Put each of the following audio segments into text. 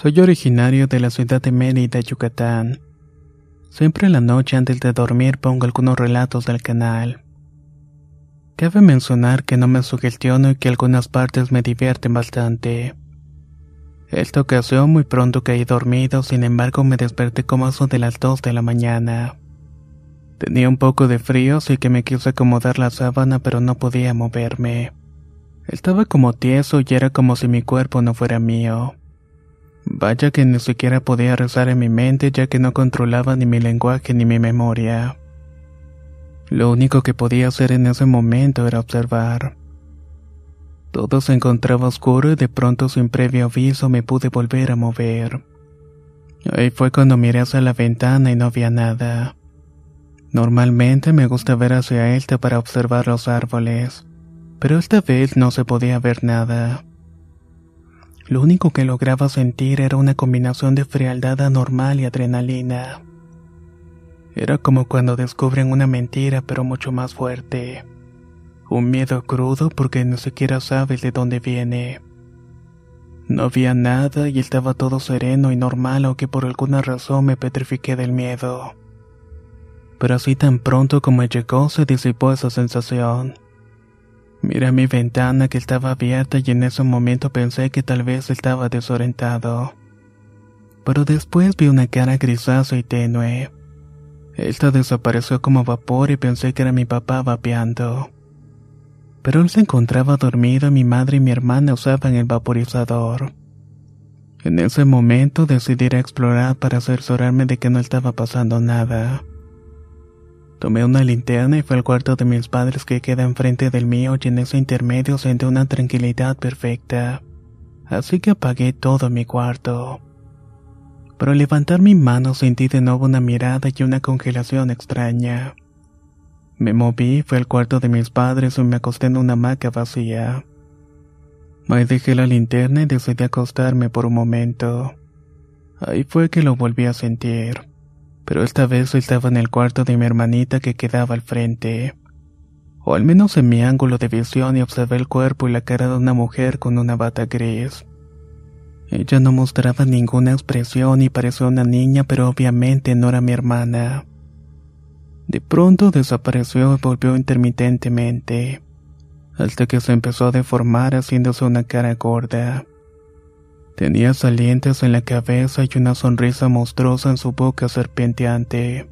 Soy originario de la ciudad de Mérida, Yucatán. Siempre en la noche antes de dormir pongo algunos relatos del canal. Cabe mencionar que no me sugestiono y que algunas partes me divierten bastante. Esta ocasión muy pronto caí dormido, sin embargo me desperté como eso de las 2 de la mañana. Tenía un poco de frío, así que me quise acomodar la sábana, pero no podía moverme. Estaba como tieso y era como si mi cuerpo no fuera mío. Vaya que ni siquiera podía rezar en mi mente ya que no controlaba ni mi lenguaje ni mi memoria. Lo único que podía hacer en ese momento era observar. Todo se encontraba oscuro y de pronto sin previo aviso me pude volver a mover. Ahí fue cuando miré hacia la ventana y no había nada. Normalmente me gusta ver hacia él para observar los árboles, pero esta vez no se podía ver nada. Lo único que lograba sentir era una combinación de frialdad anormal y adrenalina. Era como cuando descubren una mentira pero mucho más fuerte. Un miedo crudo porque ni siquiera sabes de dónde viene. No había nada y estaba todo sereno y normal aunque por alguna razón me petrifiqué del miedo. Pero así tan pronto como llegó se disipó esa sensación. Miré mi ventana que estaba abierta y en ese momento pensé que tal vez estaba desorientado. Pero después vi una cara grisácea y tenue. Esta desapareció como vapor y pensé que era mi papá vapeando. Pero él se encontraba dormido y mi madre y mi hermana usaban el vaporizador. En ese momento decidí ir a explorar para cerciorarme de que no estaba pasando nada. Tomé una linterna y fue al cuarto de mis padres que queda enfrente del mío y en ese intermedio sentí una tranquilidad perfecta. Así que apagué todo mi cuarto. Pero al levantar mi mano sentí de nuevo una mirada y una congelación extraña. Me moví, fue al cuarto de mis padres y me acosté en una hamaca vacía. Ahí dejé la linterna y decidí acostarme por un momento. Ahí fue que lo volví a sentir pero esta vez estaba en el cuarto de mi hermanita que quedaba al frente. O al menos en mi ángulo de visión y observé el cuerpo y la cara de una mujer con una bata gris. Ella no mostraba ninguna expresión y parecía una niña, pero obviamente no era mi hermana. De pronto desapareció y volvió intermitentemente, hasta que se empezó a deformar haciéndose una cara gorda. Tenía salientes en la cabeza y una sonrisa monstruosa en su boca serpenteante.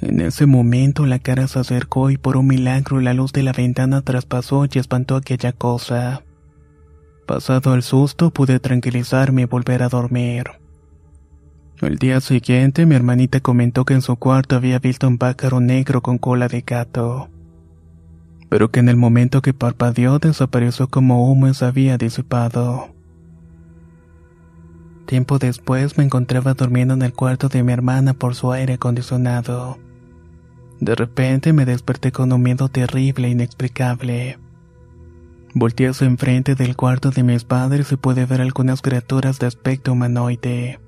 En ese momento la cara se acercó y por un milagro la luz de la ventana traspasó y espantó aquella cosa. Pasado el susto pude tranquilizarme y volver a dormir. El día siguiente mi hermanita comentó que en su cuarto había visto un pájaro negro con cola de gato, pero que en el momento que parpadeó desapareció como humo y se había disipado. Tiempo después me encontraba durmiendo en el cuarto de mi hermana por su aire acondicionado. De repente me desperté con un miedo terrible e inexplicable. Volteé hacia enfrente del cuarto de mis padres y pude ver algunas criaturas de aspecto humanoide.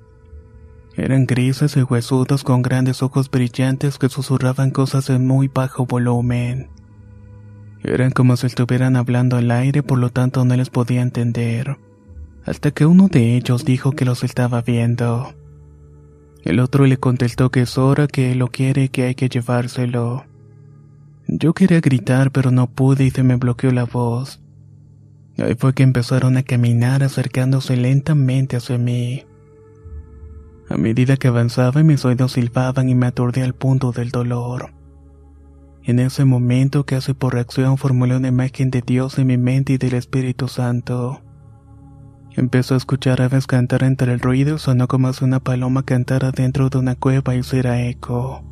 Eran grises y huesudos con grandes ojos brillantes que susurraban cosas en muy bajo volumen. Eran como si estuvieran hablando al aire, por lo tanto no les podía entender hasta que uno de ellos dijo que los estaba viendo. El otro le contestó que es hora que él lo quiere y que hay que llevárselo. Yo quería gritar, pero no pude y se me bloqueó la voz. Ahí fue que empezaron a caminar acercándose lentamente hacia mí. A medida que avanzaba mis oídos silbaban y me aturdí al punto del dolor. En ese momento, casi por reacción, formulé una imagen de Dios en mi mente y del Espíritu Santo. Empezó a escuchar aves cantar entre el ruido y sonó como si una paloma cantara dentro de una cueva y hiciera eco.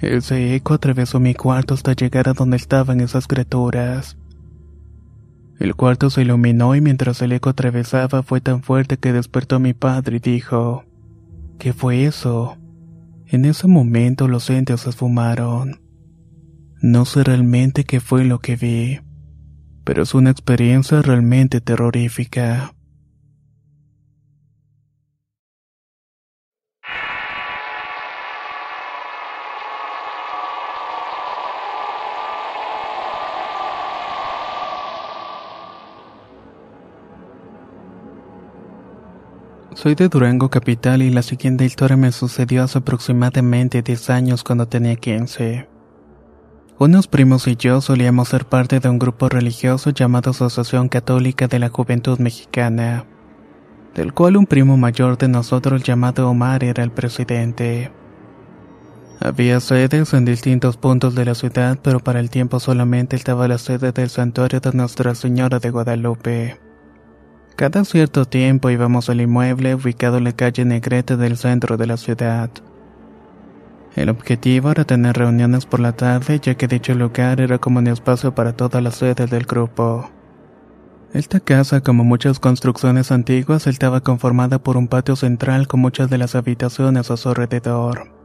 Ese eco atravesó mi cuarto hasta llegar a donde estaban esas criaturas. El cuarto se iluminó y mientras el eco atravesaba fue tan fuerte que despertó a mi padre y dijo, ¿Qué fue eso? En ese momento los entes se esfumaron. No sé realmente qué fue lo que vi, pero es una experiencia realmente terrorífica. Soy de Durango Capital y la siguiente historia me sucedió hace aproximadamente 10 años cuando tenía 15. Unos primos y yo solíamos ser parte de un grupo religioso llamado Asociación Católica de la Juventud Mexicana, del cual un primo mayor de nosotros llamado Omar era el presidente. Había sedes en distintos puntos de la ciudad, pero para el tiempo solamente estaba la sede del santuario de Nuestra Señora de Guadalupe. Cada cierto tiempo íbamos al inmueble ubicado en la calle Negrete del centro de la ciudad. El objetivo era tener reuniones por la tarde, ya que dicho lugar era como un espacio para todas las sedes del grupo. Esta casa, como muchas construcciones antiguas, estaba conformada por un patio central con muchas de las habitaciones a su alrededor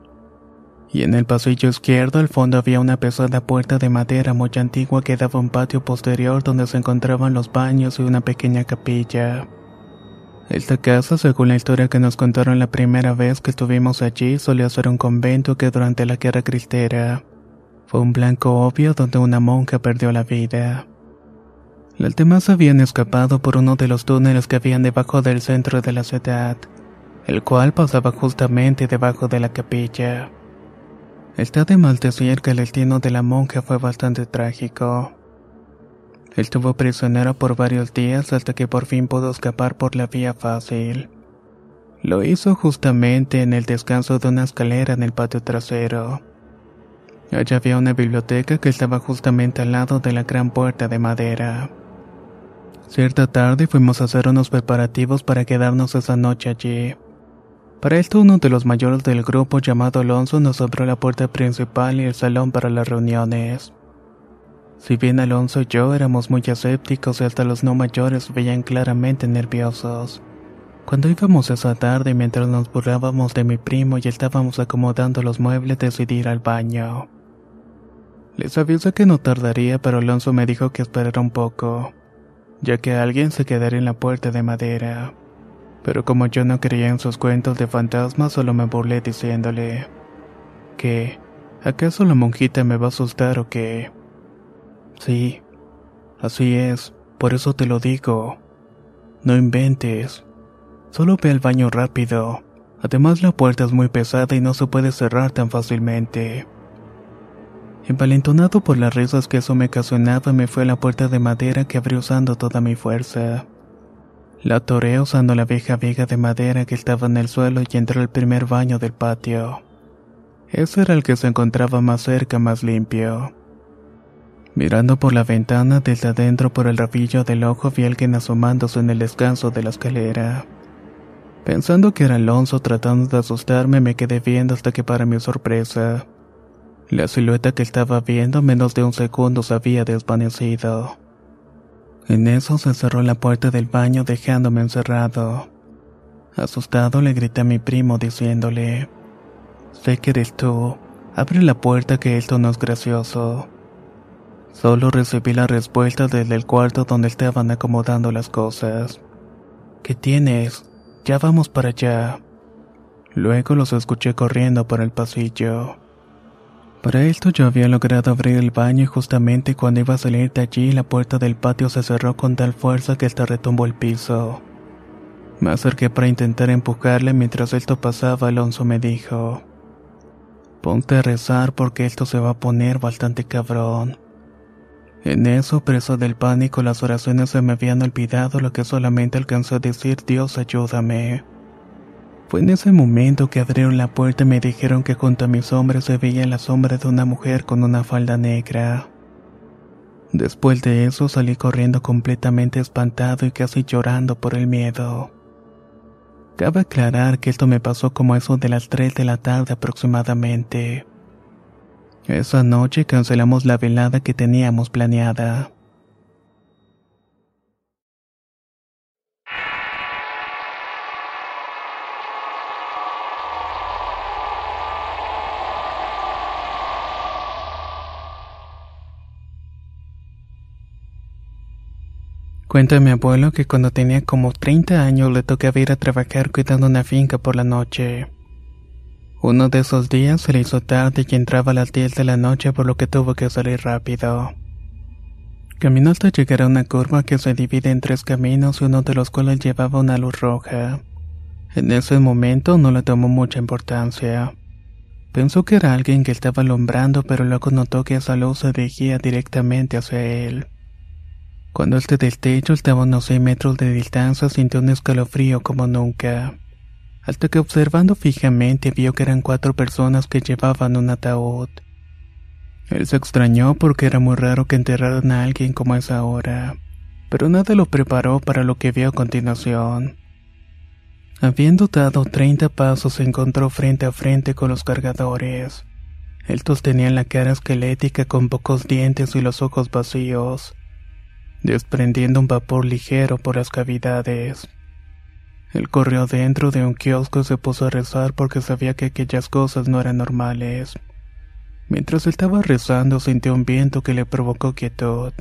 y en el pasillo izquierdo al fondo había una pesada puerta de madera muy antigua que daba un patio posterior donde se encontraban los baños y una pequeña capilla. Esta casa, según la historia que nos contaron la primera vez que estuvimos allí, solía ser un convento que durante la guerra cristera fue un blanco obvio donde una monja perdió la vida. Las demás habían escapado por uno de los túneles que habían debajo del centro de la ciudad, el cual pasaba justamente debajo de la capilla. Está de mal decir que el destino de la monja fue bastante trágico. Estuvo prisionero por varios días hasta que por fin pudo escapar por la vía fácil. Lo hizo justamente en el descanso de una escalera en el patio trasero. Allá había una biblioteca que estaba justamente al lado de la gran puerta de madera. Cierta tarde fuimos a hacer unos preparativos para quedarnos esa noche allí. Para esto uno de los mayores del grupo llamado Alonso nos abrió la puerta principal y el salón para las reuniones. Si bien Alonso y yo éramos muy escépticos y hasta los no mayores veían claramente nerviosos. Cuando íbamos esa tarde mientras nos burlábamos de mi primo y estábamos acomodando los muebles decidí ir al baño. Les avisé que no tardaría pero Alonso me dijo que esperara un poco, ya que alguien se quedaría en la puerta de madera pero como yo no creía en sus cuentos de fantasmas, solo me burlé diciéndole, ¿qué? ¿Acaso la monjita me va a asustar o qué? Sí, así es, por eso te lo digo. No inventes. Solo ve al baño rápido. Además la puerta es muy pesada y no se puede cerrar tan fácilmente. Envalentonado por las risas que eso me ocasionaba, me fui a la puerta de madera que abrí usando toda mi fuerza. La toré usando la vieja viga de madera que estaba en el suelo y entré al primer baño del patio. Ese era el que se encontraba más cerca, más limpio. Mirando por la ventana desde adentro por el rabillo del ojo vi a alguien asomándose en el descanso de la escalera. Pensando que era Alonso tratando de asustarme me quedé viendo hasta que para mi sorpresa, la silueta que estaba viendo menos de un segundo se había desvanecido. En eso se cerró la puerta del baño dejándome encerrado. Asustado le grité a mi primo diciéndole, Sé que eres tú, abre la puerta que esto no es gracioso. Solo recibí la respuesta desde el cuarto donde estaban acomodando las cosas. ¿Qué tienes? Ya vamos para allá. Luego los escuché corriendo por el pasillo. Para esto yo había logrado abrir el baño y justamente cuando iba a salir de allí la puerta del patio se cerró con tal fuerza que hasta retumbó el piso. Me acerqué para intentar empujarle mientras esto pasaba Alonso me dijo, Ponte a rezar porque esto se va a poner bastante cabrón. En eso, preso del pánico, las oraciones se me habían olvidado lo que solamente alcanzó a decir Dios ayúdame. Fue en ese momento que abrieron la puerta y me dijeron que junto a mis hombres se veía la sombra de una mujer con una falda negra. Después de eso salí corriendo completamente espantado y casi llorando por el miedo. Cabe aclarar que esto me pasó como eso de las 3 de la tarde aproximadamente. Esa noche cancelamos la velada que teníamos planeada. Cuenta mi abuelo que cuando tenía como 30 años le tocaba ir a trabajar cuidando una finca por la noche. Uno de esos días se le hizo tarde y entraba a las 10 de la noche por lo que tuvo que salir rápido. Caminó hasta llegar a una curva que se divide en tres caminos y uno de los cuales llevaba una luz roja. En ese momento no le tomó mucha importancia. Pensó que era alguien que estaba alumbrando pero luego notó que esa luz se dirigía directamente hacia él. Cuando este del techo estaba a unos 6 metros de distancia sintió un escalofrío como nunca hasta que observando fijamente vio que eran cuatro personas que llevaban un ataúd. Él se extrañó porque era muy raro que enterraran a alguien como a esa hora, pero nada lo preparó para lo que vio a continuación. Habiendo dado 30 pasos se encontró frente a frente con los cargadores. Estos tenían la cara esquelética con pocos dientes y los ojos vacíos, desprendiendo un vapor ligero por las cavidades. Él corrió dentro de un kiosco y se puso a rezar porque sabía que aquellas cosas no eran normales. Mientras estaba rezando sintió un viento que le provocó quietud.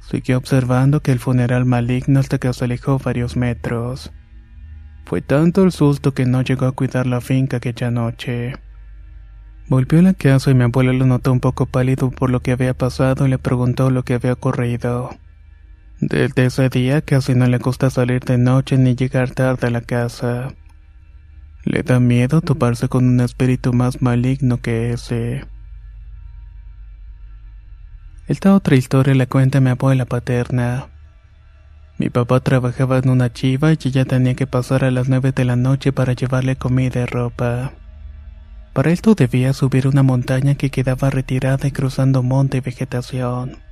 Siguió observando que el funeral maligno hasta que se alejó varios metros. Fue tanto el susto que no llegó a cuidar la finca aquella noche. Volvió a la casa y mi abuelo lo notó un poco pálido por lo que había pasado y le preguntó lo que había ocurrido. Desde ese día casi no le gusta salir de noche ni llegar tarde a la casa. Le da miedo toparse con un espíritu más maligno que ese. Esta otra historia la cuenta mi abuela paterna. Mi papá trabajaba en una chiva y ella tenía que pasar a las nueve de la noche para llevarle comida y ropa. Para esto debía subir una montaña que quedaba retirada y cruzando monte y vegetación.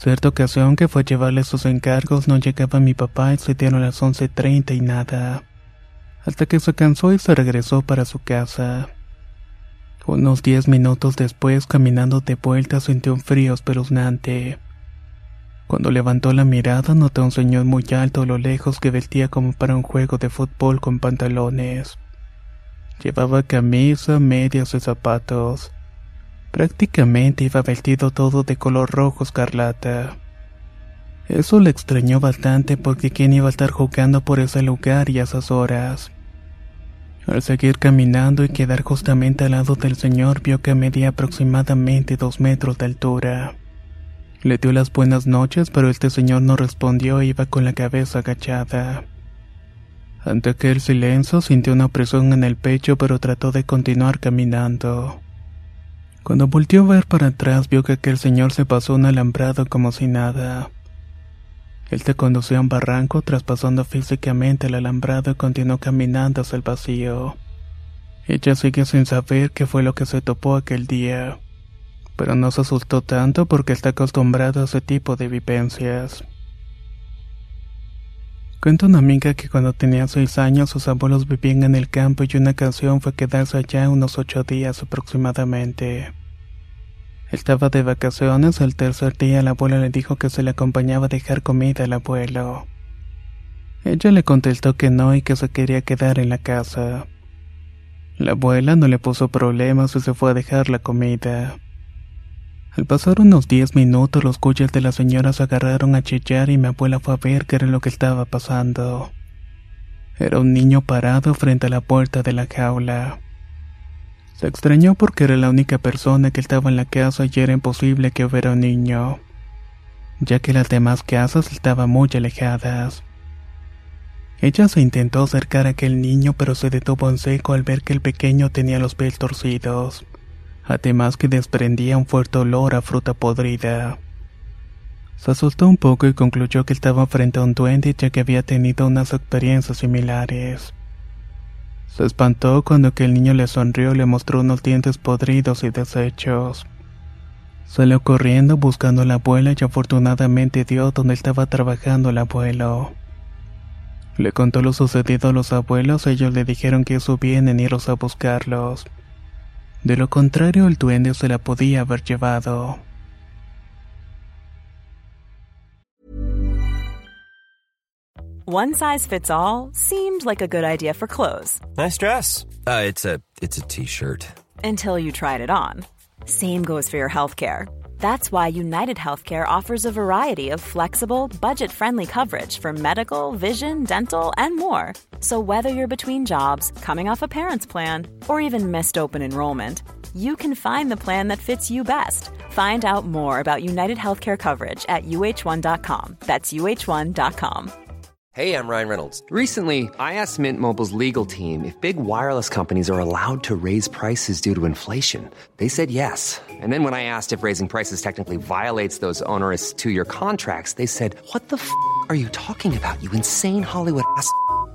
Cierta ocasión que fue a llevarle sus encargos no llegaba mi papá y se dieron las 11.30 y nada. Hasta que se cansó y se regresó para su casa. Unos diez minutos después, caminando de vuelta, sintió un frío espeluznante. Cuando levantó la mirada, notó a un señor muy alto a lo lejos que vestía como para un juego de fútbol con pantalones. Llevaba camisa, medias y zapatos. Prácticamente iba vestido todo de color rojo escarlata. Eso le extrañó bastante porque quién iba a estar jugando por ese lugar y a esas horas. Al seguir caminando y quedar justamente al lado del señor vio que medía aproximadamente dos metros de altura. Le dio las buenas noches, pero este señor no respondió e iba con la cabeza agachada. Ante aquel silencio sintió una presión en el pecho, pero trató de continuar caminando. Cuando volteó a ver para atrás vio que aquel señor se pasó un alambrado como si nada. Él se condució a un barranco traspasando físicamente el alambrado y continuó caminando hacia el vacío. Ella sigue sin saber qué fue lo que se topó aquel día, pero no se asustó tanto porque está acostumbrado a ese tipo de vivencias. Cuenta una amiga que cuando tenía seis años sus abuelos vivían en el campo y una ocasión fue quedarse allá unos ocho días aproximadamente. Estaba de vacaciones, el tercer día la abuela le dijo que se le acompañaba a dejar comida al abuelo. Ella le contestó que no y que se quería quedar en la casa. La abuela no le puso problemas y se fue a dejar la comida. Al pasar unos diez minutos los cuyes de la señora se agarraron a chillar y mi abuela fue a ver qué era lo que estaba pasando. Era un niño parado frente a la puerta de la jaula. Se extrañó porque era la única persona que estaba en la casa y era imposible que hubiera un niño, ya que las demás casas estaban muy alejadas. Ella se intentó acercar a aquel niño pero se detuvo en seco al ver que el pequeño tenía los pies torcidos, además que desprendía un fuerte olor a fruta podrida. Se asustó un poco y concluyó que estaba frente a un duende ya que había tenido unas experiencias similares. Se espantó cuando aquel niño le sonrió y le mostró unos dientes podridos y deshechos. Salió corriendo buscando a la abuela y afortunadamente dio donde estaba trabajando el abuelo. Le contó lo sucedido a los abuelos, ellos le dijeron que eso bien en irlos a buscarlos. De lo contrario, el duende se la podía haber llevado. One size fits all seemed like a good idea for clothes. Nice dress. Uh, it's a it's a t-shirt. Until you tried it on. Same goes for your healthcare. That's why United Healthcare offers a variety of flexible, budget friendly coverage for medical, vision, dental, and more. So, whether you're between jobs, coming off a parent's plan, or even missed open enrollment, you can find the plan that fits you best. Find out more about United Healthcare coverage at uh1.com. That's uh1.com. Hey, I'm Ryan Reynolds. Recently, I asked Mint Mobile's legal team if big wireless companies are allowed to raise prices due to inflation. They said yes. And then when I asked if raising prices technically violates those onerous two year contracts, they said, What the f are you talking about, you insane Hollywood ass?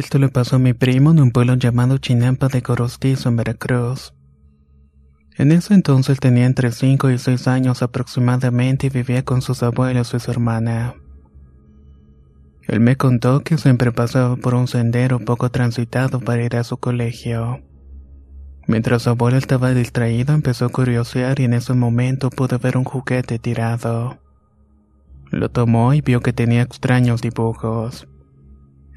Esto le pasó a mi primo en un pueblo llamado Chinampa de Corostizo en Veracruz. En ese entonces tenía entre 5 y 6 años aproximadamente y vivía con sus abuelos y su hermana. Él me contó que siempre pasaba por un sendero poco transitado para ir a su colegio. Mientras su abuelo estaba distraído empezó a curiosear y en ese momento pudo ver un juguete tirado. Lo tomó y vio que tenía extraños dibujos.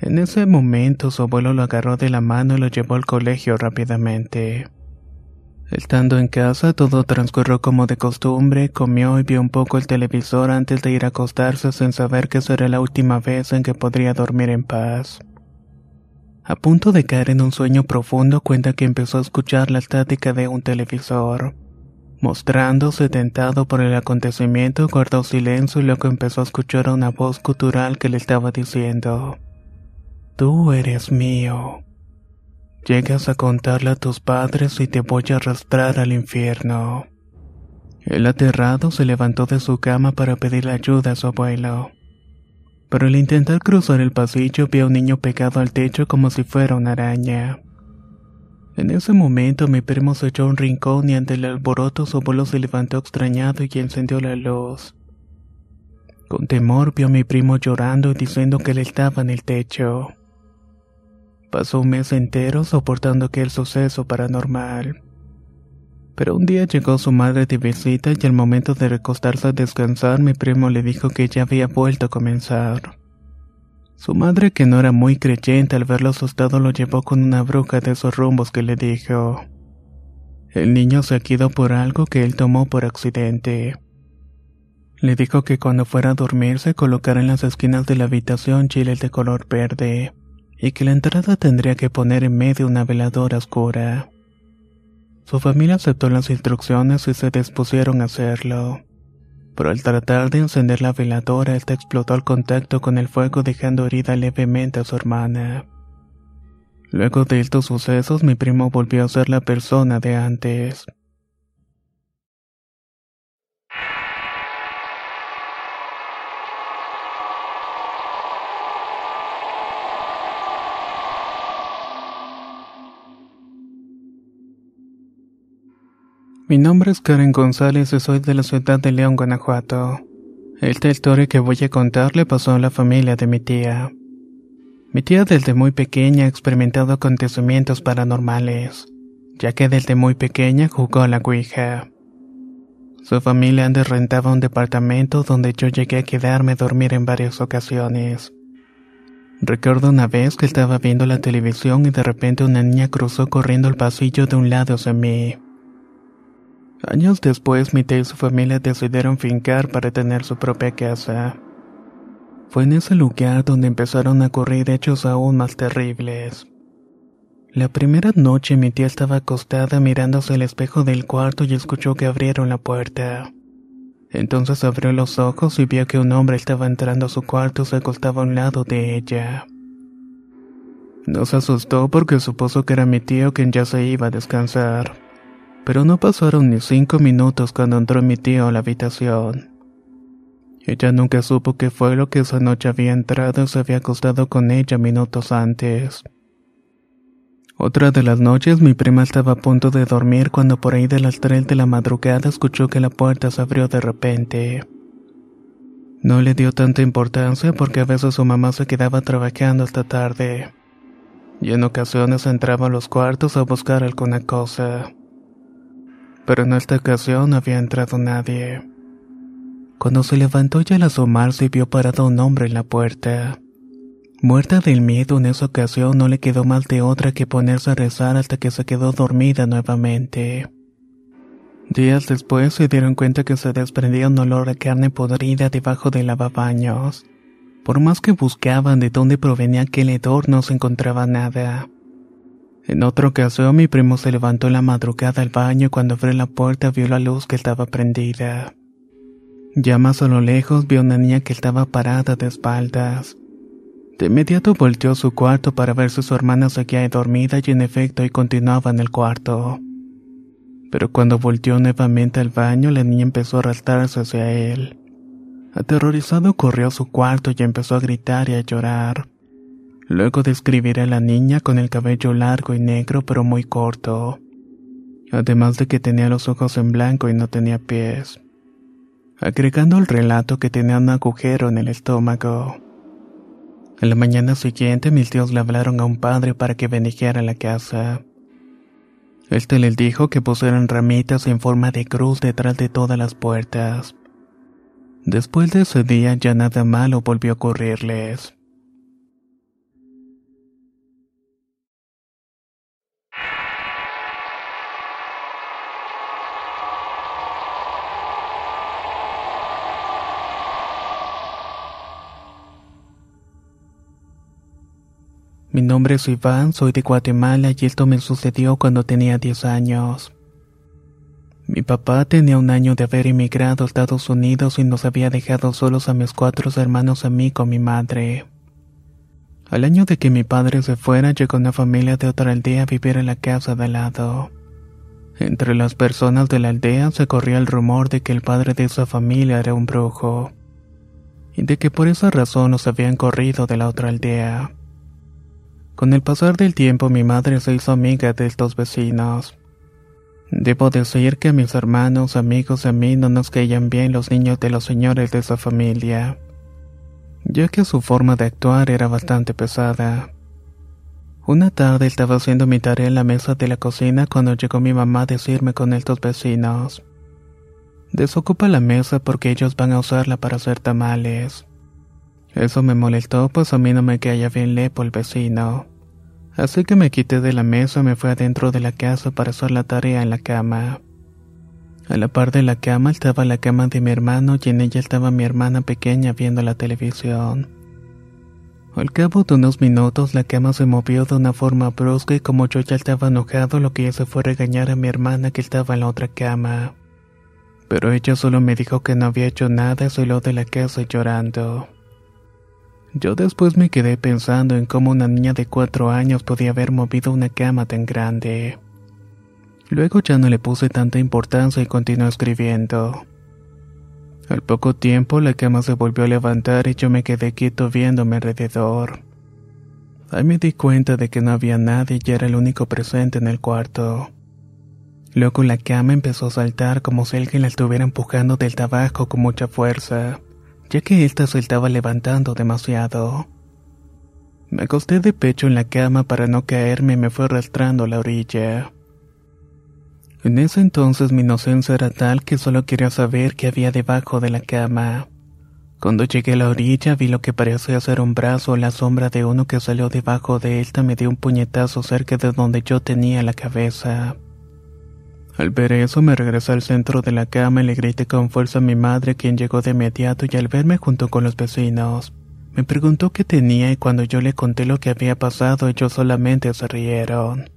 En ese momento su abuelo lo agarró de la mano y lo llevó al colegio rápidamente. Estando en casa todo transcurrió como de costumbre, comió y vio un poco el televisor antes de ir a acostarse sin saber que será la última vez en que podría dormir en paz. A punto de caer en un sueño profundo cuenta que empezó a escuchar la estática de un televisor. Mostrándose tentado por el acontecimiento, guardó silencio y luego empezó a escuchar una voz cultural que le estaba diciendo Tú eres mío. Llegas a contarle a tus padres y te voy a arrastrar al infierno. El aterrado se levantó de su cama para pedirle ayuda a su abuelo. Pero al intentar cruzar el pasillo vio a un niño pegado al techo como si fuera una araña. En ese momento mi primo se echó a un rincón y ante el alboroto su abuelo se levantó extrañado y encendió la luz. Con temor vio a mi primo llorando y diciendo que él estaba en el techo. Pasó un mes entero soportando aquel suceso paranormal. Pero un día llegó su madre de visita y al momento de recostarse a descansar mi primo le dijo que ya había vuelto a comenzar. Su madre, que no era muy creyente al verlo asustado, lo llevó con una bruja de esos rumbos que le dijo. El niño se ido por algo que él tomó por accidente. Le dijo que cuando fuera a dormir se colocara en las esquinas de la habitación chiles de color verde y que la entrada tendría que poner en medio una veladora oscura. Su familia aceptó las instrucciones y se dispusieron a hacerlo. Pero al tratar de encender la veladora, esta explotó al contacto con el fuego dejando herida levemente a su hermana. Luego de estos sucesos, mi primo volvió a ser la persona de antes. Mi nombre es Karen González y soy de la ciudad de León, Guanajuato. Esta historia que voy a contar le pasó a la familia de mi tía. Mi tía desde muy pequeña ha experimentado acontecimientos paranormales, ya que desde muy pequeña jugó a la Ouija. Su familia antes rentaba un departamento donde yo llegué a quedarme a dormir en varias ocasiones. Recuerdo una vez que estaba viendo la televisión y de repente una niña cruzó corriendo el pasillo de un lado hacia mí. Años después, mi tía y su familia decidieron fincar para tener su propia casa. Fue en ese lugar donde empezaron a ocurrir hechos aún más terribles. La primera noche mi tía estaba acostada mirándose el espejo del cuarto y escuchó que abrieron la puerta. Entonces abrió los ojos y vio que un hombre estaba entrando a su cuarto y se acostaba a un lado de ella. No se asustó porque supuso que era mi tío quien ya se iba a descansar. Pero no pasaron ni cinco minutos cuando entró mi tío a la habitación. Ella nunca supo qué fue lo que esa noche había entrado y se había acostado con ella minutos antes. Otra de las noches mi prima estaba a punto de dormir cuando por ahí de las tres de la madrugada escuchó que la puerta se abrió de repente. No le dio tanta importancia porque a veces su mamá se quedaba trabajando hasta tarde. Y en ocasiones entraba a los cuartos a buscar alguna cosa. Pero en esta ocasión no había entrado nadie. Cuando se levantó y al asomarse vio parado un hombre en la puerta. Muerta del miedo en esa ocasión no le quedó más de otra que ponerse a rezar hasta que se quedó dormida nuevamente. Días después se dieron cuenta que se desprendía un olor a carne podrida debajo del lavabaños. Por más que buscaban de dónde provenía aquel hedor no se encontraba nada. En otra ocasión mi primo se levantó en la madrugada al baño y cuando abrió la puerta vio la luz que estaba prendida. Ya más a lo lejos vio una niña que estaba parada de espaldas. De inmediato volteó a su cuarto para ver si su hermana seguía dormida y en efecto y continuaba en el cuarto. Pero cuando volteó nuevamente al baño, la niña empezó a arrastrarse hacia él. Aterrorizado corrió a su cuarto y empezó a gritar y a llorar. Luego describir a la niña con el cabello largo y negro pero muy corto. Además de que tenía los ojos en blanco y no tenía pies. Agregando al relato que tenía un agujero en el estómago. En la mañana siguiente mis tíos le hablaron a un padre para que bendijera la casa. Este les dijo que pusieran ramitas en forma de cruz detrás de todas las puertas. Después de ese día ya nada malo volvió a ocurrirles. Mi nombre es Iván, soy de Guatemala y esto me sucedió cuando tenía 10 años. Mi papá tenía un año de haber emigrado a Estados Unidos y nos había dejado solos a mis cuatro hermanos a mí con mi madre. Al año de que mi padre se fuera, llegó una familia de otra aldea a vivir en la casa de al lado. Entre las personas de la aldea se corría el rumor de que el padre de esa familia era un brujo, y de que por esa razón nos habían corrido de la otra aldea. Con el pasar del tiempo mi madre se hizo amiga de estos vecinos. Debo decir que a mis hermanos, amigos y a mí no nos caían bien los niños de los señores de esa familia, ya que su forma de actuar era bastante pesada. Una tarde estaba haciendo mi tarea en la mesa de la cocina cuando llegó mi mamá a decirme con estos vecinos. Desocupa la mesa porque ellos van a usarla para hacer tamales. Eso me molestó, pues a mí no me caía bien Lepo el vecino. Así que me quité de la mesa y me fui adentro de la casa para hacer la tarea en la cama. A la par de la cama estaba la cama de mi hermano y en ella estaba mi hermana pequeña viendo la televisión. Al cabo de unos minutos la cama se movió de una forma brusca y como yo ya estaba enojado lo que hice fue regañar a mi hermana que estaba en la otra cama. Pero ella solo me dijo que no había hecho nada y salió de la casa llorando. Yo después me quedé pensando en cómo una niña de cuatro años podía haber movido una cama tan grande. Luego ya no le puse tanta importancia y continué escribiendo. Al poco tiempo la cama se volvió a levantar y yo me quedé quieto viéndome alrededor. Ahí me di cuenta de que no había nadie y era el único presente en el cuarto. Luego la cama empezó a saltar como si alguien la estuviera empujando del tabaco con mucha fuerza ya que ésta se estaba levantando demasiado. Me acosté de pecho en la cama para no caerme y me fue arrastrando a la orilla. En ese entonces mi inocencia era tal que solo quería saber qué había debajo de la cama. Cuando llegué a la orilla vi lo que parecía ser un brazo la sombra de uno que salió debajo de él me dio un puñetazo cerca de donde yo tenía la cabeza. Al ver eso me regresé al centro de la cama y le grité con fuerza a mi madre quien llegó de inmediato y al verme junto con los vecinos, me preguntó qué tenía y cuando yo le conté lo que había pasado ellos solamente se rieron.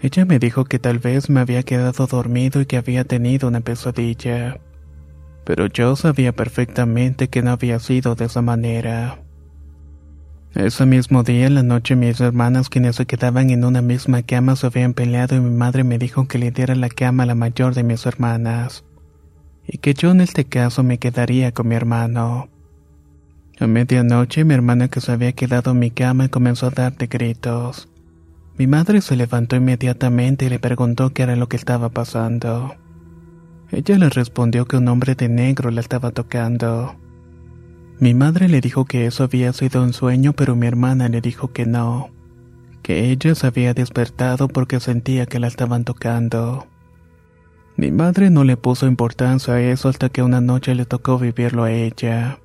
Ella me dijo que tal vez me había quedado dormido y que había tenido una pesadilla pero yo sabía perfectamente que no había sido de esa manera. Ese mismo día en la noche mis hermanas quienes se quedaban en una misma cama se habían peleado y mi madre me dijo que le diera la cama a la mayor de mis hermanas y que yo en este caso me quedaría con mi hermano. A medianoche mi hermana que se había quedado en mi cama comenzó a dar de gritos. Mi madre se levantó inmediatamente y le preguntó qué era lo que estaba pasando. Ella le respondió que un hombre de negro la estaba tocando. Mi madre le dijo que eso había sido un sueño, pero mi hermana le dijo que no, que ella se había despertado porque sentía que la estaban tocando. Mi madre no le puso importancia a eso hasta que una noche le tocó vivirlo a ella.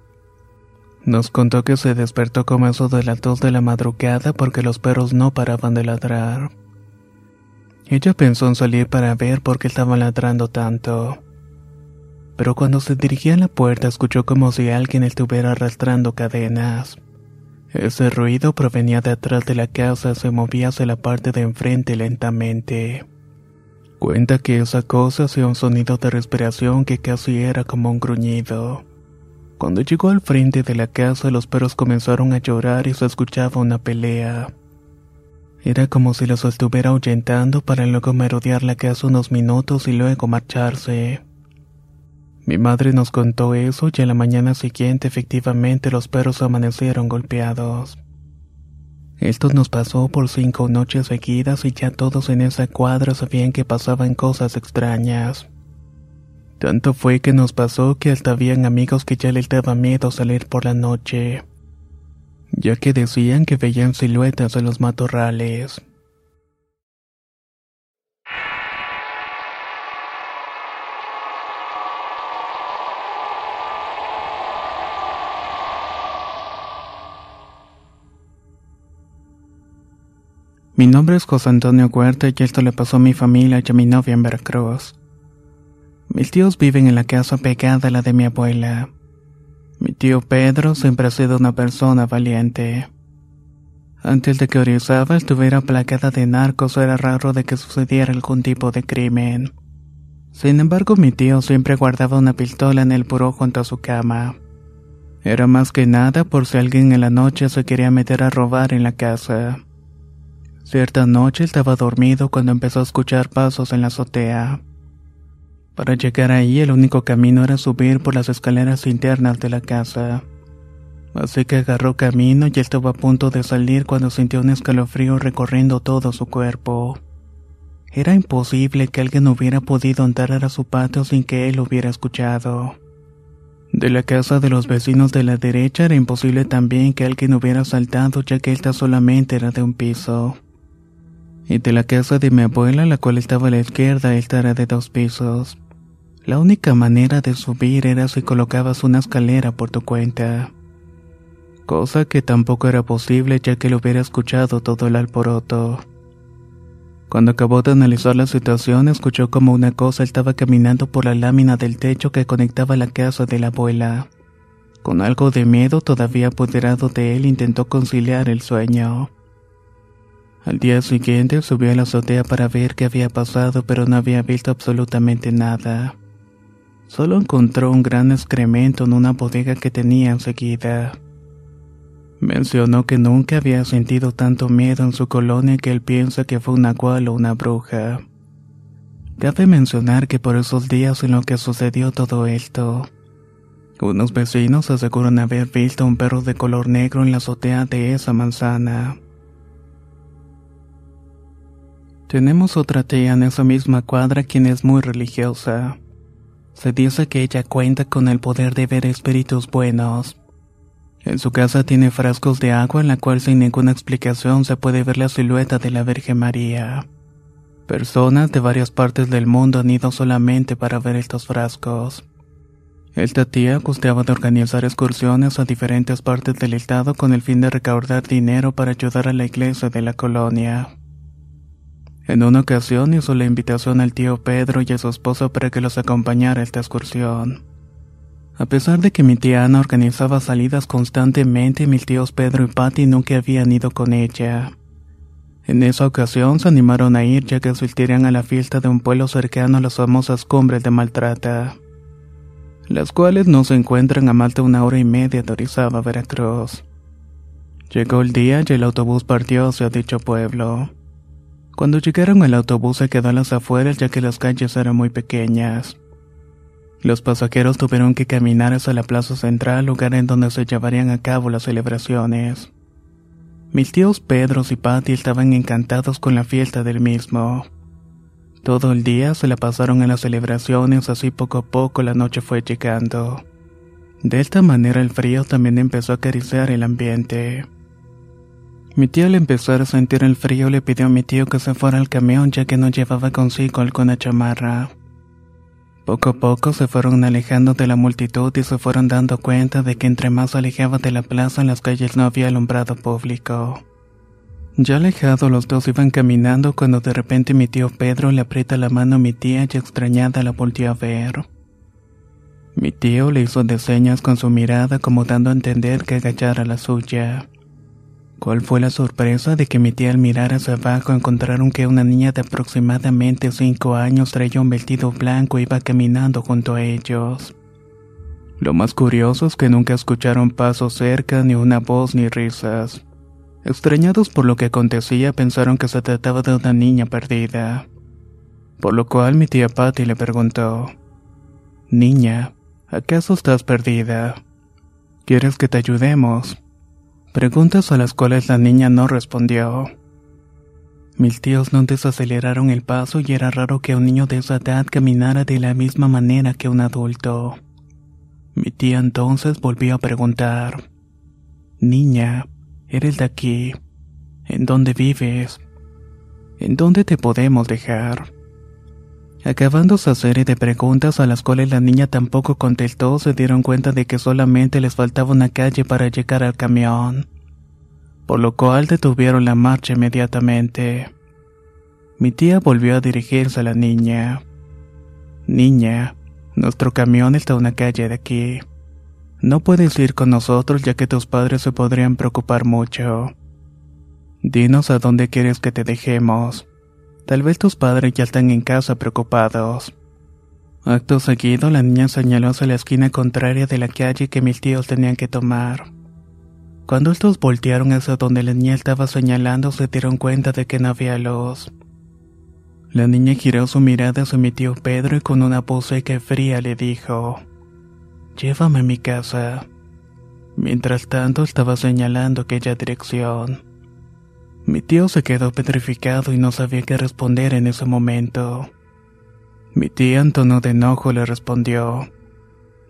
Nos contó que se despertó como eso de las dos de la madrugada porque los perros no paraban de ladrar. Ella pensó en salir para ver por qué estaba ladrando tanto. Pero cuando se dirigía a la puerta escuchó como si alguien estuviera arrastrando cadenas. Ese ruido provenía de atrás de la casa, se movía hacia la parte de enfrente lentamente. Cuenta que esa cosa hacía un sonido de respiración que casi era como un gruñido. Cuando llegó al frente de la casa los perros comenzaron a llorar y se escuchaba una pelea. Era como si los estuviera ahuyentando para luego merodear la casa unos minutos y luego marcharse. Mi madre nos contó eso y a la mañana siguiente efectivamente los perros amanecieron golpeados. Esto nos pasó por cinco noches seguidas y ya todos en esa cuadra sabían que pasaban cosas extrañas. Tanto fue que nos pasó que hasta habían amigos que ya les daba miedo salir por la noche ya que decían que veían siluetas en los matorrales. Mi nombre es José Antonio Huerta y esto le pasó a mi familia y a mi novia en Veracruz. Mis tíos viven en la casa pegada a la de mi abuela. Mi tío Pedro siempre ha sido una persona valiente. Antes de que Orizaba estuviera plagada de narcos, era raro de que sucediera algún tipo de crimen. Sin embargo, mi tío siempre guardaba una pistola en el buró junto a su cama. Era más que nada por si alguien en la noche se quería meter a robar en la casa. Cierta noche estaba dormido cuando empezó a escuchar pasos en la azotea. Para llegar ahí el único camino era subir por las escaleras internas de la casa. Así que agarró camino y estaba a punto de salir cuando sintió un escalofrío recorriendo todo su cuerpo. Era imposible que alguien hubiera podido entrar a su patio sin que él hubiera escuchado. De la casa de los vecinos de la derecha era imposible también que alguien hubiera saltado ya que esta solamente era de un piso. Y de la casa de mi abuela, la cual estaba a la izquierda, esta era de dos pisos. La única manera de subir era si colocabas una escalera por tu cuenta. Cosa que tampoco era posible ya que lo hubiera escuchado todo el alboroto. Cuando acabó de analizar la situación, escuchó como una cosa estaba caminando por la lámina del techo que conectaba la casa de la abuela. Con algo de miedo todavía apoderado de él, intentó conciliar el sueño. Al día siguiente subió a la azotea para ver qué había pasado, pero no había visto absolutamente nada. Solo encontró un gran excremento en una bodega que tenía enseguida. Mencionó que nunca había sentido tanto miedo en su colonia que él piensa que fue un nahual o una bruja. Cabe mencionar que por esos días en los que sucedió todo esto, unos vecinos aseguran haber visto un perro de color negro en la azotea de esa manzana. Tenemos otra tía en esa misma cuadra quien es muy religiosa. Se dice que ella cuenta con el poder de ver espíritus buenos. En su casa tiene frascos de agua en la cual sin ninguna explicación se puede ver la silueta de la Virgen María. Personas de varias partes del mundo han ido solamente para ver estos frascos. Esta tía gustaba de organizar excursiones a diferentes partes del estado con el fin de recaudar dinero para ayudar a la iglesia de la colonia. En una ocasión hizo la invitación al tío Pedro y a su esposo para que los acompañara a esta excursión. A pesar de que mi tía Ana organizaba salidas constantemente, mis tíos Pedro y Patty nunca habían ido con ella. En esa ocasión se animaron a ir ya que asistirían a la fiesta de un pueblo cercano a las famosas cumbres de Maltrata, las cuales no se encuentran a más de una hora y media de Orizaba, Veracruz. Llegó el día y el autobús partió hacia dicho pueblo. Cuando llegaron el autobús se quedó a las afueras ya que las calles eran muy pequeñas. Los pasajeros tuvieron que caminar hacia la plaza central, lugar en donde se llevarían a cabo las celebraciones. Mis tíos Pedro y Patty estaban encantados con la fiesta del mismo. Todo el día se la pasaron en las celebraciones, así poco a poco la noche fue llegando. De esta manera el frío también empezó a acariciar el ambiente. Mi tía al empezar a sentir el frío le pidió a mi tío que se fuera al camión ya que no llevaba consigo alguna chamarra. Poco a poco se fueron alejando de la multitud y se fueron dando cuenta de que entre más alejaba de la plaza en las calles no había alumbrado público. Ya alejados los dos iban caminando cuando de repente mi tío Pedro le aprieta la mano a mi tía y extrañada la volteó a ver. Mi tío le hizo de señas con su mirada como dando a entender que agachara la suya. ¿Cuál fue la sorpresa de que mi tía al mirar hacia abajo encontraron que una niña de aproximadamente cinco años traía un vestido blanco e iba caminando junto a ellos? Lo más curioso es que nunca escucharon pasos cerca, ni una voz ni risas. Extrañados por lo que acontecía, pensaron que se trataba de una niña perdida. Por lo cual mi tía Patty le preguntó, Niña, ¿acaso estás perdida? ¿Quieres que te ayudemos? Preguntas a las cuales la niña no respondió. Mis tíos no desaceleraron el paso y era raro que un niño de esa edad caminara de la misma manera que un adulto. Mi tía entonces volvió a preguntar, Niña, ¿eres de aquí? ¿En dónde vives? ¿En dónde te podemos dejar? Acabando esa serie de preguntas a las cuales la niña tampoco contestó, se dieron cuenta de que solamente les faltaba una calle para llegar al camión, por lo cual detuvieron la marcha inmediatamente. Mi tía volvió a dirigirse a la niña. Niña, nuestro camión está a una calle de aquí. No puedes ir con nosotros ya que tus padres se podrían preocupar mucho. Dinos a dónde quieres que te dejemos. Tal vez tus padres ya están en casa preocupados. Acto seguido, la niña señaló hacia la esquina contraria de la calle que mis tíos tenían que tomar. Cuando estos voltearon hacia donde la niña estaba señalando, se dieron cuenta de que no había luz. La niña giró su mirada hacia mi tío Pedro y con una voz seca y fría le dijo: Llévame a mi casa. Mientras tanto, estaba señalando aquella dirección. Mi tío se quedó petrificado y no sabía qué responder en ese momento. Mi tía en tono de enojo le respondió,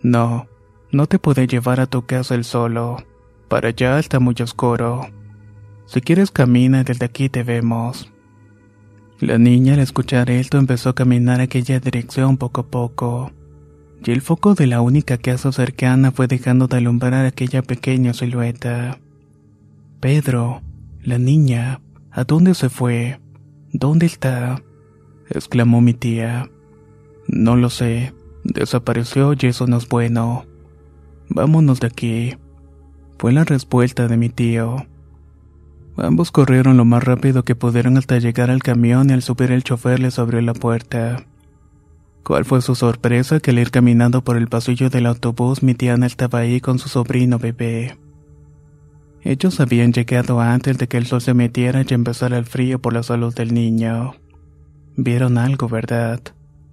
No, no te puedo llevar a tu casa el solo. Para allá está muy oscuro. Si quieres camina desde aquí te vemos. La niña al escuchar esto empezó a caminar aquella dirección poco a poco, y el foco de la única casa cercana fue dejando de alumbrar aquella pequeña silueta. Pedro, la niña, ¿a dónde se fue? ¿Dónde está? exclamó mi tía. No lo sé. Desapareció y eso no es bueno. Vámonos de aquí. Fue la respuesta de mi tío. Ambos corrieron lo más rápido que pudieron hasta llegar al camión y al subir el chofer les abrió la puerta. ¿Cuál fue su sorpresa que al ir caminando por el pasillo del autobús mi tía Ana estaba ahí con su sobrino bebé? Ellos habían llegado antes de que el sol se metiera y empezara el frío por la salud del niño. ¿Vieron algo, verdad?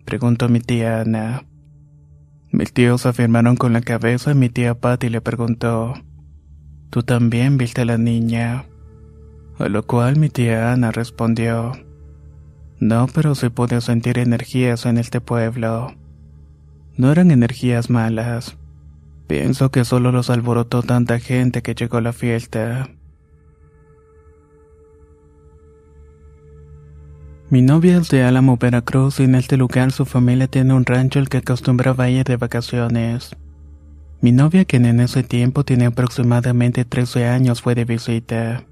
preguntó mi tía Ana. Mis tíos afirmaron con la cabeza y mi tía Patty le preguntó, ¿Tú también viste a la niña? A lo cual mi tía Ana respondió, No, pero se puede sentir energías en este pueblo. No eran energías malas, Pienso que solo los alborotó tanta gente que llegó a la fiesta. Mi novia es de Álamo, Veracruz, y en este lugar su familia tiene un rancho al que acostumbraba ir de vacaciones. Mi novia, quien en ese tiempo tenía aproximadamente 13 años, fue de visita.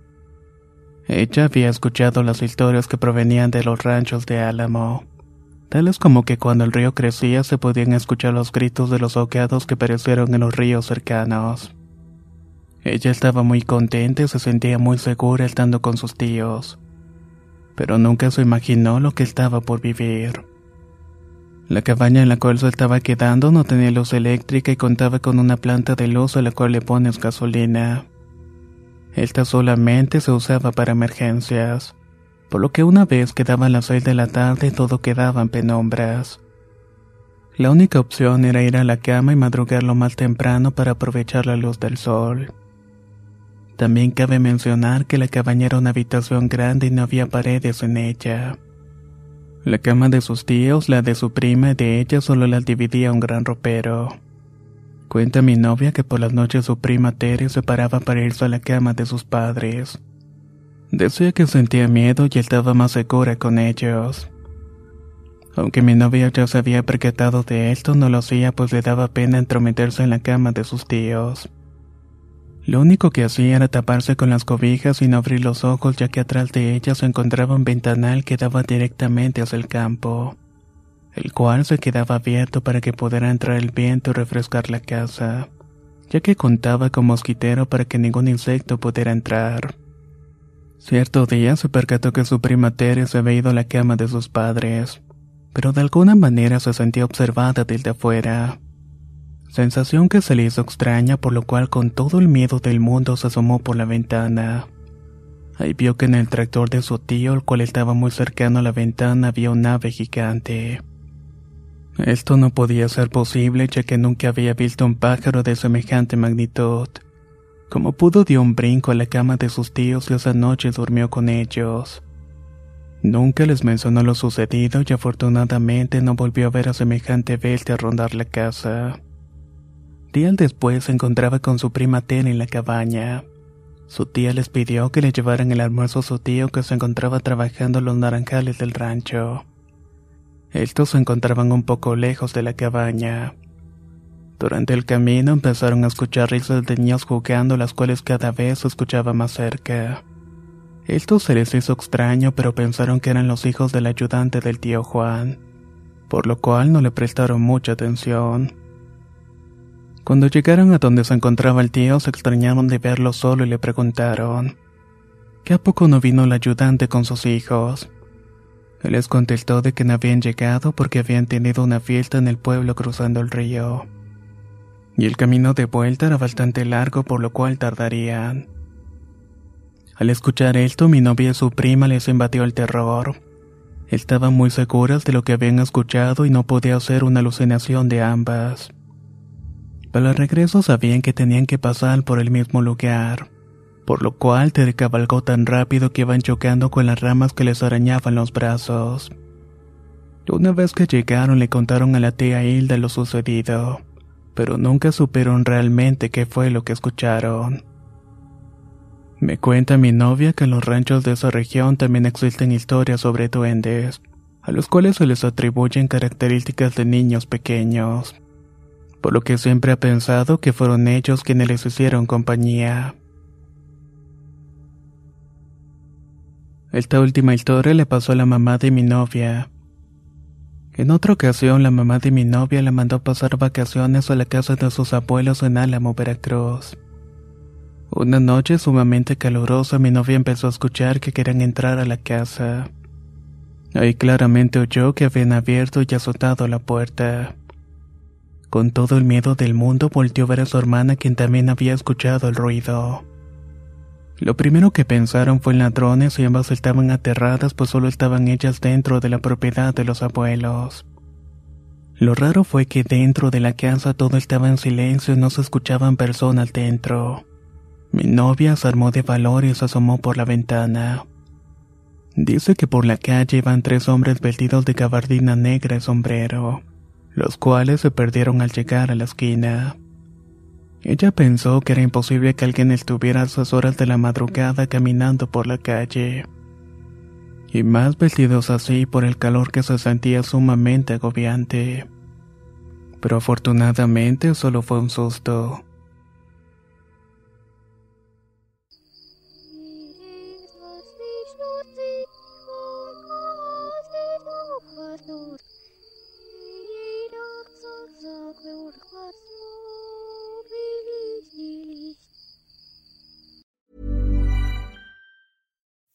Ella había escuchado las historias que provenían de los ranchos de Álamo, tales como que cuando el río crecía se podían escuchar los gritos de los ahogados que perecieron en los ríos cercanos. Ella estaba muy contenta y se sentía muy segura estando con sus tíos pero nunca se imaginó lo que estaba por vivir. La cabaña en la cual se estaba quedando no tenía luz eléctrica y contaba con una planta de luz a la cual le pones gasolina. Esta solamente se usaba para emergencias, por lo que una vez que daban las seis de la tarde todo quedaba en penumbras. La única opción era ir a la cama y madrugar lo más temprano para aprovechar la luz del sol. También cabe mencionar que la cabaña era una habitación grande y no había paredes en ella. La cama de sus tíos, la de su prima y de ella solo las dividía un gran ropero. Cuenta mi novia que por las noches su prima Tere se paraba para irse a la cama de sus padres. Decía que sentía miedo y estaba más segura con ellos. Aunque mi novia ya se había percatado de esto, no lo hacía pues le daba pena entrometerse en la cama de sus tíos. Lo único que hacía era taparse con las cobijas y no abrir los ojos ya que atrás de ella se encontraba un ventanal que daba directamente hacia el campo, el cual se quedaba abierto para que pudiera entrar el viento y refrescar la casa, ya que contaba con mosquitero para que ningún insecto pudiera entrar. Cierto día se percató que su prima Tere se había ido a la cama de sus padres, pero de alguna manera se sentía observada desde afuera sensación que se le hizo extraña por lo cual con todo el miedo del mundo se asomó por la ventana. Ahí vio que en el tractor de su tío, el cual estaba muy cercano a la ventana, había un ave gigante. Esto no podía ser posible ya que nunca había visto un pájaro de semejante magnitud. Como pudo dio un brinco a la cama de sus tíos y esa noche durmió con ellos. Nunca les mencionó lo sucedido y afortunadamente no volvió a ver a semejante bestia rondar la casa. Días después se encontraba con su prima Tere en la cabaña. Su tía les pidió que le llevaran el almuerzo a su tío que se encontraba trabajando en los naranjales del rancho. Estos se encontraban un poco lejos de la cabaña. Durante el camino empezaron a escuchar risas de niños jugando, las cuales cada vez se escuchaba más cerca. Esto se les hizo extraño, pero pensaron que eran los hijos del ayudante del tío Juan, por lo cual no le prestaron mucha atención. Cuando llegaron a donde se encontraba el tío, se extrañaron de verlo solo y le preguntaron, ¿qué a poco no vino el ayudante con sus hijos? Él les contestó de que no habían llegado porque habían tenido una fiesta en el pueblo cruzando el río. Y el camino de vuelta era bastante largo por lo cual tardarían. Al escuchar esto, mi novia y su prima les invadió el terror. Estaban muy seguras de lo que habían escuchado y no podía ser una alucinación de ambas. Pero al regreso sabían que tenían que pasar por el mismo lugar, por lo cual Tere cabalgó tan rápido que iban chocando con las ramas que les arañaban los brazos. Una vez que llegaron le contaron a la tía Hilda lo sucedido, pero nunca supieron realmente qué fue lo que escucharon. Me cuenta mi novia que en los ranchos de esa región también existen historias sobre duendes, a los cuales se les atribuyen características de niños pequeños por lo que siempre ha pensado que fueron ellos quienes les hicieron compañía. Esta última historia le pasó a la mamá de mi novia. En otra ocasión, la mamá de mi novia le mandó pasar vacaciones a la casa de sus abuelos en Álamo, Veracruz. Una noche sumamente calurosa, mi novia empezó a escuchar que querían entrar a la casa. Ahí claramente oyó que habían abierto y azotado la puerta. Con todo el miedo del mundo volteó a ver a su hermana quien también había escuchado el ruido. Lo primero que pensaron fue en ladrones y ambas estaban aterradas pues solo estaban ellas dentro de la propiedad de los abuelos. Lo raro fue que dentro de la casa todo estaba en silencio y no se escuchaban personas dentro. Mi novia se armó de valor y se asomó por la ventana. Dice que por la calle iban tres hombres vestidos de gabardina negra y sombrero los cuales se perdieron al llegar a la esquina. Ella pensó que era imposible que alguien estuviera a esas horas de la madrugada caminando por la calle. y más vestidos así por el calor que se sentía sumamente agobiante. Pero afortunadamente solo fue un susto.